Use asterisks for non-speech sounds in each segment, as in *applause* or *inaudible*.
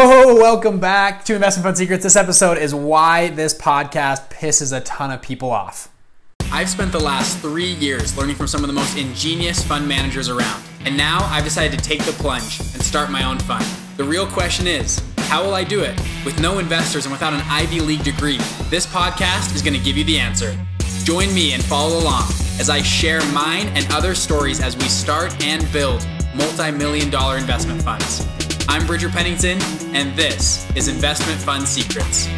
Oh, welcome back to Investment Fund Secrets. This episode is why this podcast pisses a ton of people off. I've spent the last three years learning from some of the most ingenious fund managers around. And now I've decided to take the plunge and start my own fund. The real question is, how will I do it? With no investors and without an Ivy League degree, this podcast is going to give you the answer. Join me and follow along as I share mine and other stories as we start and build multi million dollar investment funds. I'm Bridger Pennington, and this is Investment Fund Secrets.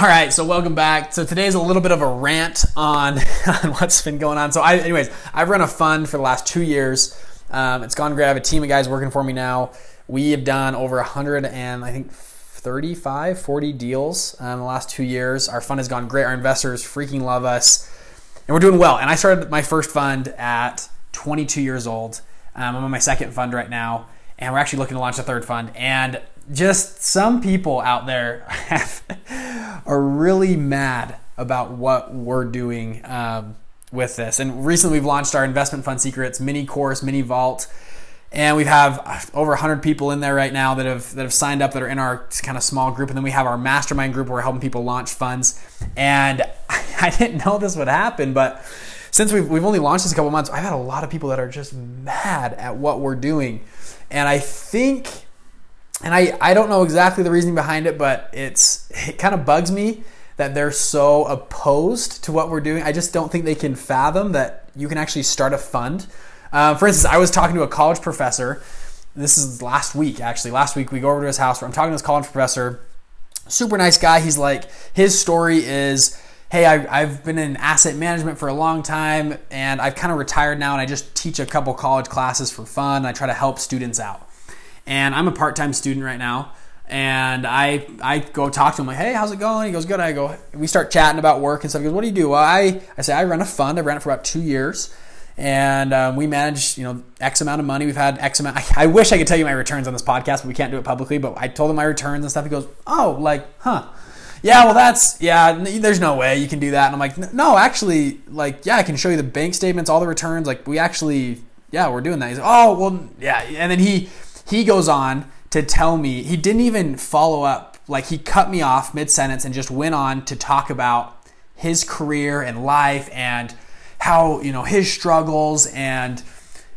All right, so welcome back. So today's a little bit of a rant on, *laughs* on what's been going on. So, I, anyways, I've run a fund for the last two years. Um, it's gone great. I have a team of guys working for me now. We have done over 100 and I think 35, 40 deals um, in the last two years. Our fund has gone great. Our investors freaking love us, and we're doing well. And I started my first fund at 22 years old. Um, I'm on my second fund right now, and we're actually looking to launch a third fund. And just some people out there *laughs* are really mad about what we're doing um, with this. And recently, we've launched our investment fund secrets mini course, mini vault and we have uh, over 100 people in there right now that have that have signed up that are in our kind of small group. And then we have our mastermind group where we're helping people launch funds. And *laughs* i didn't know this would happen but since we've, we've only launched this a couple months i've had a lot of people that are just mad at what we're doing. And i think and i, I don't know exactly the reasoning behind it but it's it kind of bugs me that they're so opposed to what we're doing. I just don't think they can fathom that you can actually start a fund uh, for instance, I was talking to a college professor. This is last week, actually. Last week, we go over to his house. I'm talking to this college professor. Super nice guy. He's like, his story is, hey, I, have been in asset management for a long time, and I've kind of retired now, and I just teach a couple college classes for fun. I try to help students out. And I'm a part time student right now. And I I go talk to him like, hey, how's it going? He goes, good. I go, we start chatting about work and stuff. He goes, what do you do? Well, I I say I run a fund. I ran it for about two years and um, we manage you know x amount of money. We've had x amount I, I, wish i could tell you my returns on this podcast but we can't do it publicly but i told him my returns and stuff. He goes oh like huh. Yeah well that's yeah there's no way you can do that. And i'm like no actually like yeah i can show you the bank statements all the returns. Like we actually yeah we're doing that. He's like oh well yeah. And then he he goes on to tell me he didn't even follow up like he cut me off mid-sentence and just went on to talk about his career and life and how you know his struggles and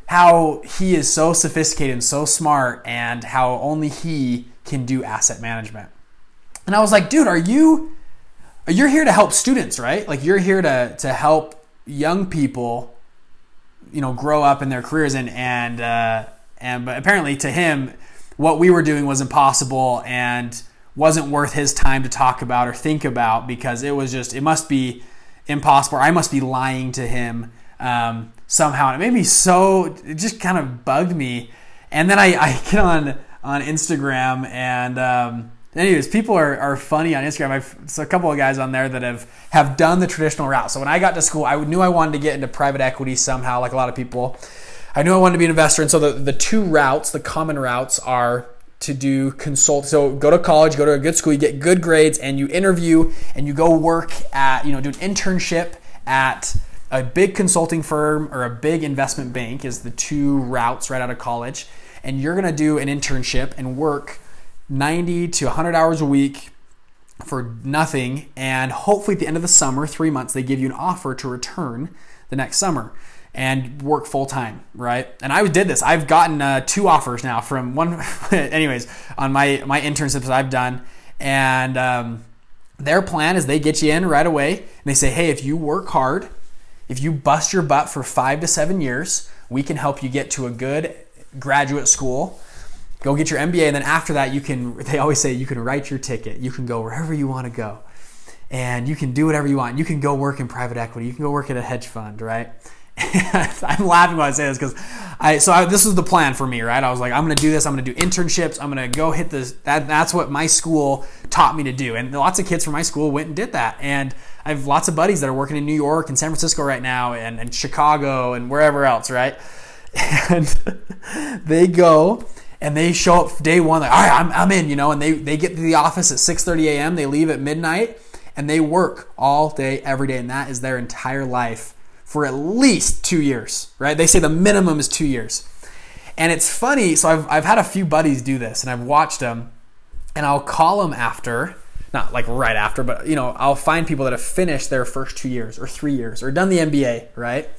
how he is so sophisticated and so smart and how only he can do asset management. And I was like, dude, are you you're here to help students, right? Like you're here to to help young people, you know, grow up in their careers and and uh, and but apparently to him, what we were doing was impossible and wasn't worth his time to talk about or think about because it was just it must be impossible. I must be lying to him um, somehow. And it made me so, it just kind of bugged me. And then I, I get on, on Instagram and, um, anyways, people are, are funny on Instagram. I've so a couple of guys on there that have have done the traditional route. So when I got to school, I knew I wanted to get into private equity somehow, like a lot of people. I knew I wanted to be an investor, and so the the two routes, the common routes, are to do consult. So go to college, go to a good school, you get good grades, and you interview and you go work at, you know, do an internship at a big consulting firm or a big investment bank is the two routes right out of college. And you're to do an internship and work 90 to 100 hours a week for nothing. And hopefully at the end of the summer, three months, they give you an offer to return the next summer and work full time, right? And I did this. I've gotten uh, two offers now from one, *laughs* anyways, on my my internships I've done, and um, their plan is they get you in right away, and they say, hey, if you work hard, if you bust your butt for five to seven years, we can help you get to a good graduate school. Go get your MBA, and then after that, you can. *laughs* They always say you can write your ticket. You can go wherever you want to go, and you can do whatever you want. You can go work in private equity. You can go work at a hedge fund, right? *laughs* I'm laughing when I say this because I so I, this was the plan for me, right? I was like, I'm gonna do this. I'm gonna do internships. I'm gonna go hit this. That that's what my school taught me to do, and lots of kids from my school went and did that. And I have lots of buddies that are working in New York and San Francisco right now, and, and Chicago and wherever else, right? *laughs* And they go and they show up day one, like, all right, I'm, I'm in, you know, and they, they get to the office at 6.30 a.m., they leave at midnight, and they work all day, every day, and that is their entire life for at least two years, right? They say the minimum is two years. And it's funny, so I've, I've had a few buddies do this and I've watched them, and I'll call them after, not like right after, but you know, I'll find people that have finished their first two years or three years or done the MBA, right?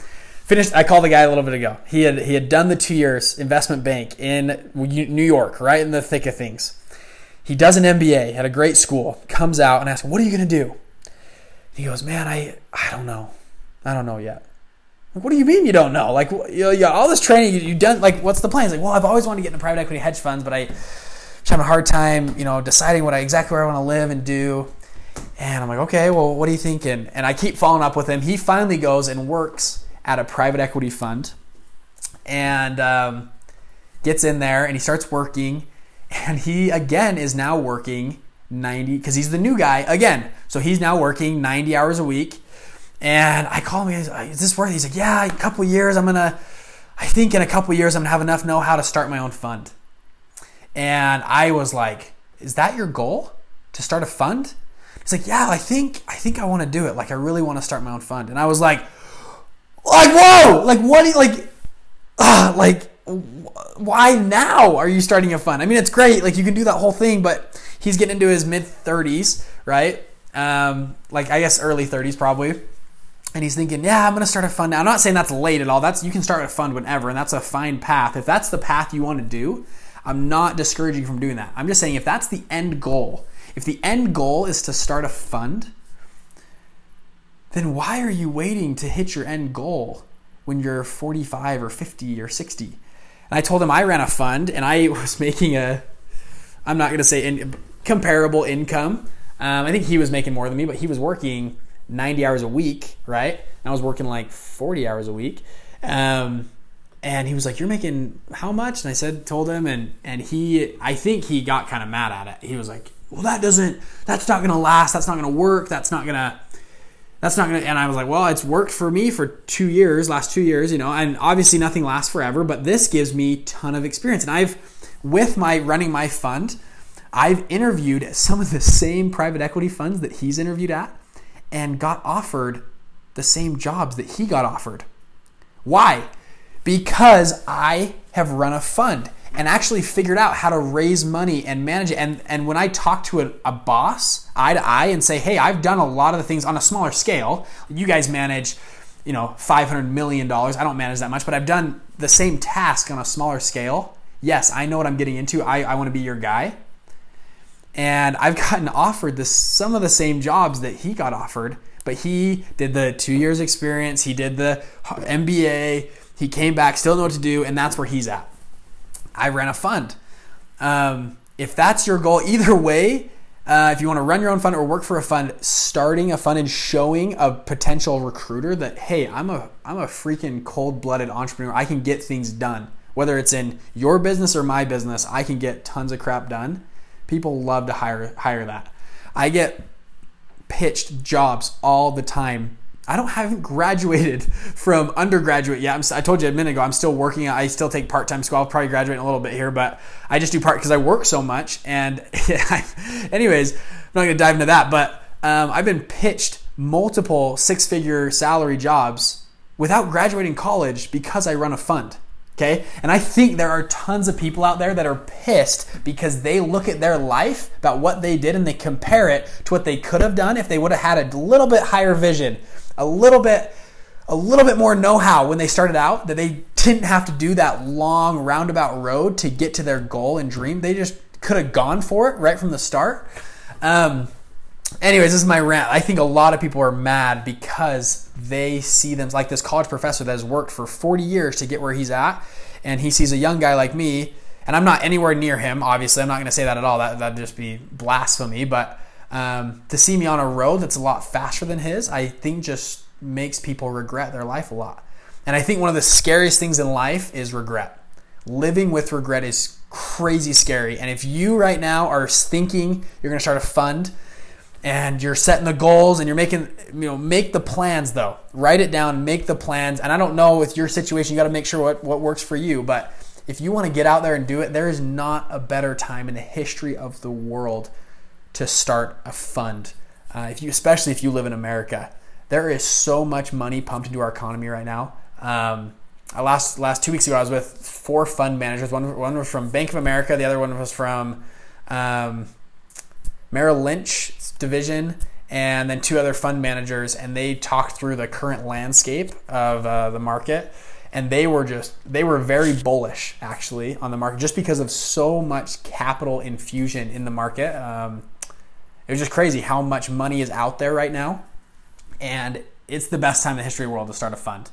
Finished. I called the guy a little bit ago. He had he had done the two years investment bank in New York, right in the thick of things. He does an MBA at a great school. Comes out and asks, "What are you going to do?" He goes, "Man, I I don't know. I don't know yet." Like, what do you mean you don't know? Like, you know, all this training you, you done. Like, what's the plan? Like, well, I've always wanted to get into private equity hedge funds, but I just having a hard time, you know, deciding what I exactly where I want to live and do. And I'm like, okay, well, what are you thinking? And I keep following up with him. He finally goes and works at a private equity fund, and um, gets in there and he starts working. And he again is now working 90 because he's the new guy again. So he's now working 90 hours a week and I call him, is this worth it? He's like, yeah, a couple years, I'm gonna, I think in a couple years, I'm gonna have enough know how to start my own fund. And I was like, is that your goal? To start a fund? He's like, yeah, I think, I think I wanna do it. Like, I really wanna start my own fund. And I was like, like, whoa, like, what, like, uh, like, why now are you starting a fund? I mean, it's great. Like, you can do that whole thing, but he's getting into his mid 30s, right? Um, like, I guess early 30s probably and he's thinking, yeah, I'm going to start a fund now. I'm not saying that's late at all. That's you can start a fund whenever, and that's a fine path. If that's the path you want to do, I'm not discouraging you from doing that. I'm just saying if that's the end goal, if the end goal is to start a fund, then why are you waiting to hit your end goal when you're 45 or 50 or 60? And I told him I ran a fund and I *laughs* was making a, I'm not going to say in, comparable income. Um, I think he was making more than me, but he was working 90 hours a week, right? And I was working like 40 hours a week. Um, and he was like, "You're making how much?" And I said, told him, and and he, I think he got kind of mad at it. He was like, "Well, that doesn't, that's not gonna last. That's not gonna work. That's not gonna." That's not gonna, and I was like, well, it's worked for me for two years, last two years, you know, and obviously nothing lasts forever, but this gives me ton of experience. And I've, with my running my fund, I've interviewed some of the same private equity funds that he's interviewed at and got offered the same jobs that he got offered. Why? Because I have run a fund and actually figured out how to raise money and manage it. And, and when I talk to a, a boss eye to eye and say, hey, I've done a lot of the things on a smaller scale, you guys manage, you know, $500 million. I don't manage that much, but I've done the same task on a smaller scale. Yes, I know what I'm getting into. I, I want to be your guy and I've gotten offered this some of the same jobs that he got offered, but he did the two years experience, he did the MBA, he came back, still know what to do, and that's where he's at. I ran a fund. Um, if that's your goal, either way, uh, if you want to run your own fund or work for a fund, starting a fund and showing a potential recruiter that hey, I'm a I'm a freaking cold-blooded entrepreneur. I can get things done. Whether it's in your business or my business, I can get tons of crap done People love to hire hire that. I get pitched jobs all the time. I don't haven't graduated *laughs* from undergraduate yet. I'm, i told you a minute ago I'm still working. I still take part time school. I'll probably graduate in a little bit here, but I just do part because I work so much. And *laughs* anyways, I'm not to dive into that. But um, I've been pitched multiple six figure salary jobs without graduating college because I run a fund. Okay? And I think there are tons of people out there that are pissed because they look at their life about what they did and they compare it to what they could have done if they would have had a little bit higher vision, a little bit a little bit more know-how when they started out that they didn't have to do that long roundabout road to get to their goal and dream. They just could have gone for it right from the start. Um, anyways, this is my rant. I think a lot of people are mad because they see them like this college professor that has worked for 40 years to get where he's at, and he sees a young guy like me, and I'm not anywhere near him. Obviously, I'm not going to say that at all. That that'd just be blasphemy. But um, to see me on a road that's a lot faster than his, I think just makes people regret their life a lot. And I think one of the scariest things in life is regret. Living with regret is crazy scary. And if you right now are thinking you're going to start a fund and you're setting the goals and you're making you know make the plans though write it down make the plans and i don't know with your situation you got to make sure what, what works for you but if you want to get out there and do it there is not a better time in the history of the world to start a fund uh, if you especially if you live in america there is so much money pumped into our economy right now. Um, last last two weeks ago, I was with four fund managers. One one was from Bank of America. The other one was from um, Merrill Lynch division, and then two other fund managers. And they talked through the current landscape of uh, the market. And they were just they were very bullish actually on the market just because of so much capital infusion in the market. Um, it was just crazy how much money is out there right now, and it's the best time in the history of the world to start a fund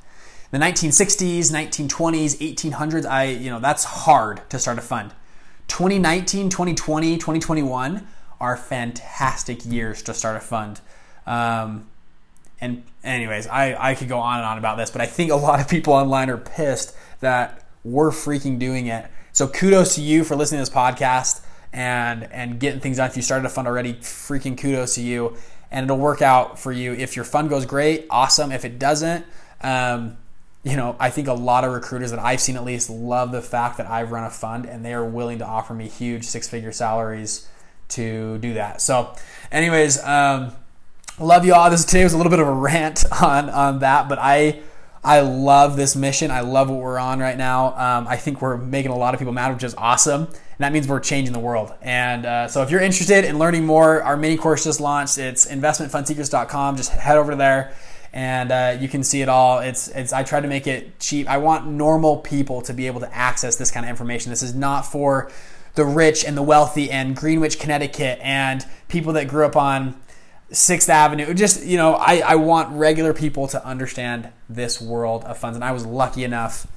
the 1960s, 1920s, 1800s, I, you know, that's hard to start a fund. 2019, 2020, 2021 are fantastic years to start a fund. Um, and anyways, I, I could go on and on about this, but I think a lot of people online are pissed that we're freaking doing it. So kudos to you for listening to this podcast and and getting things done. If you started a fund already, freaking kudos to you. And it'll work out for you. If your fund goes great, awesome. If it doesn't, um, you know, I think a lot of recruiters that I've seen at least love the fact that I've run a fund and they are willing to offer me huge six figure salaries to do that. So, anyways, um, love you all. This today was a little bit of a *laughs* rant on on that, but I I love this mission. I love what we're on right now. Um, I think we're making a lot of people mad, which is awesome. And that means we're changing the world. And uh, so if you're interested in learning more, our mini course just launched. It's investmentfundsecrets.com. Just head over there and uh, you can see it all. It's, it's I try to make it cheap. I want normal people to be able to access this kind of information. This is not for the rich and the wealthy and Greenwich, Connecticut, and people that grew up on Sixth Avenue. Just you know, I, I want regular people to understand this world of funds, and I was lucky enough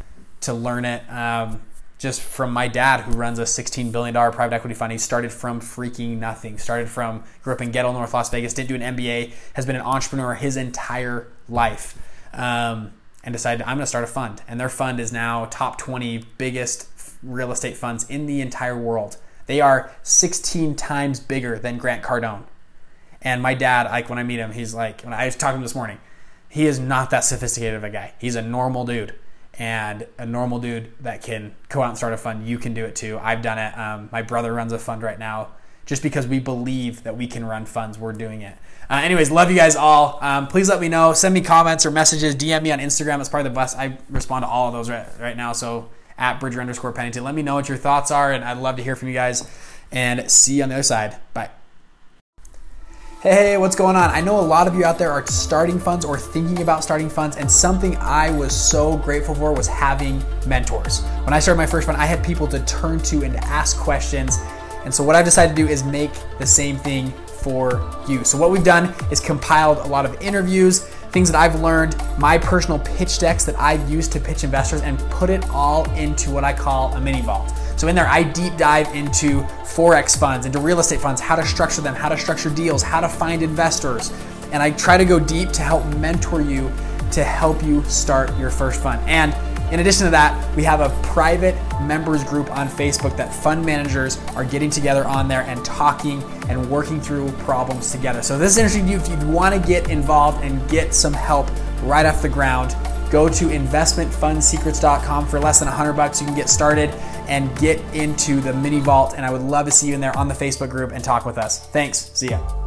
to learn it. Um, just from my dad who runs a $16 billion private equity fund. He started from freaking nothing. Started from, grew up in ghetto North Las Vegas, didn't do an MBA, has been an entrepreneur his entire life. Um, and decided I'm going to start a fund. And their fund is now top 20 biggest real estate funds in the entire world. They are 16 times bigger than Grant Cardone. And my dad, like when I meet him, he's like, when I was talking to him this morning, he is not that sophisticated of a guy. He's a normal dude and a normal dude that can go out and start a fund, you can do it too. I've done it. Um, my brother runs a fund right now. Just because we believe that we can run funds, we're doing it. Uh, anyways, love you guys all. Um, please let me know. Send me comments or messages. DM me on Instagram. It's probably the best. I respond to all of those right, right now. So at Bridger underscore Pennington. Let me know what your thoughts are, and I'd love to hear from you guys. And see you on the other side. Bye. Hey, what's going on? I know a lot of you out there are starting funds or thinking about starting funds, and something I was so grateful for was having mentors. When I started my first fund, I had people to turn to and ask questions. And so, what I've decided to do is make the same thing for you. So, what we've done is compiled a lot of interviews, things that I've learned, my personal pitch decks that I've used to pitch investors, and put it all into what I call a mini vault. So in there, I deep dive into Forex funds, into real estate funds, how to structure them, how to structure deals, how to find investors. And I try to go deep to help mentor you to help you start your first fund. And in addition to that, we have a private members group on Facebook that fund managers are getting together on there and talking and working through problems together. So this is interesting to you if you want to get involved and get some help right off the ground. Go to investmentfundsecrets.com for less than 100 bucks. You can get started and get into the mini vault. And I would love to see you in there on the Facebook group and talk with us. Thanks. See ya.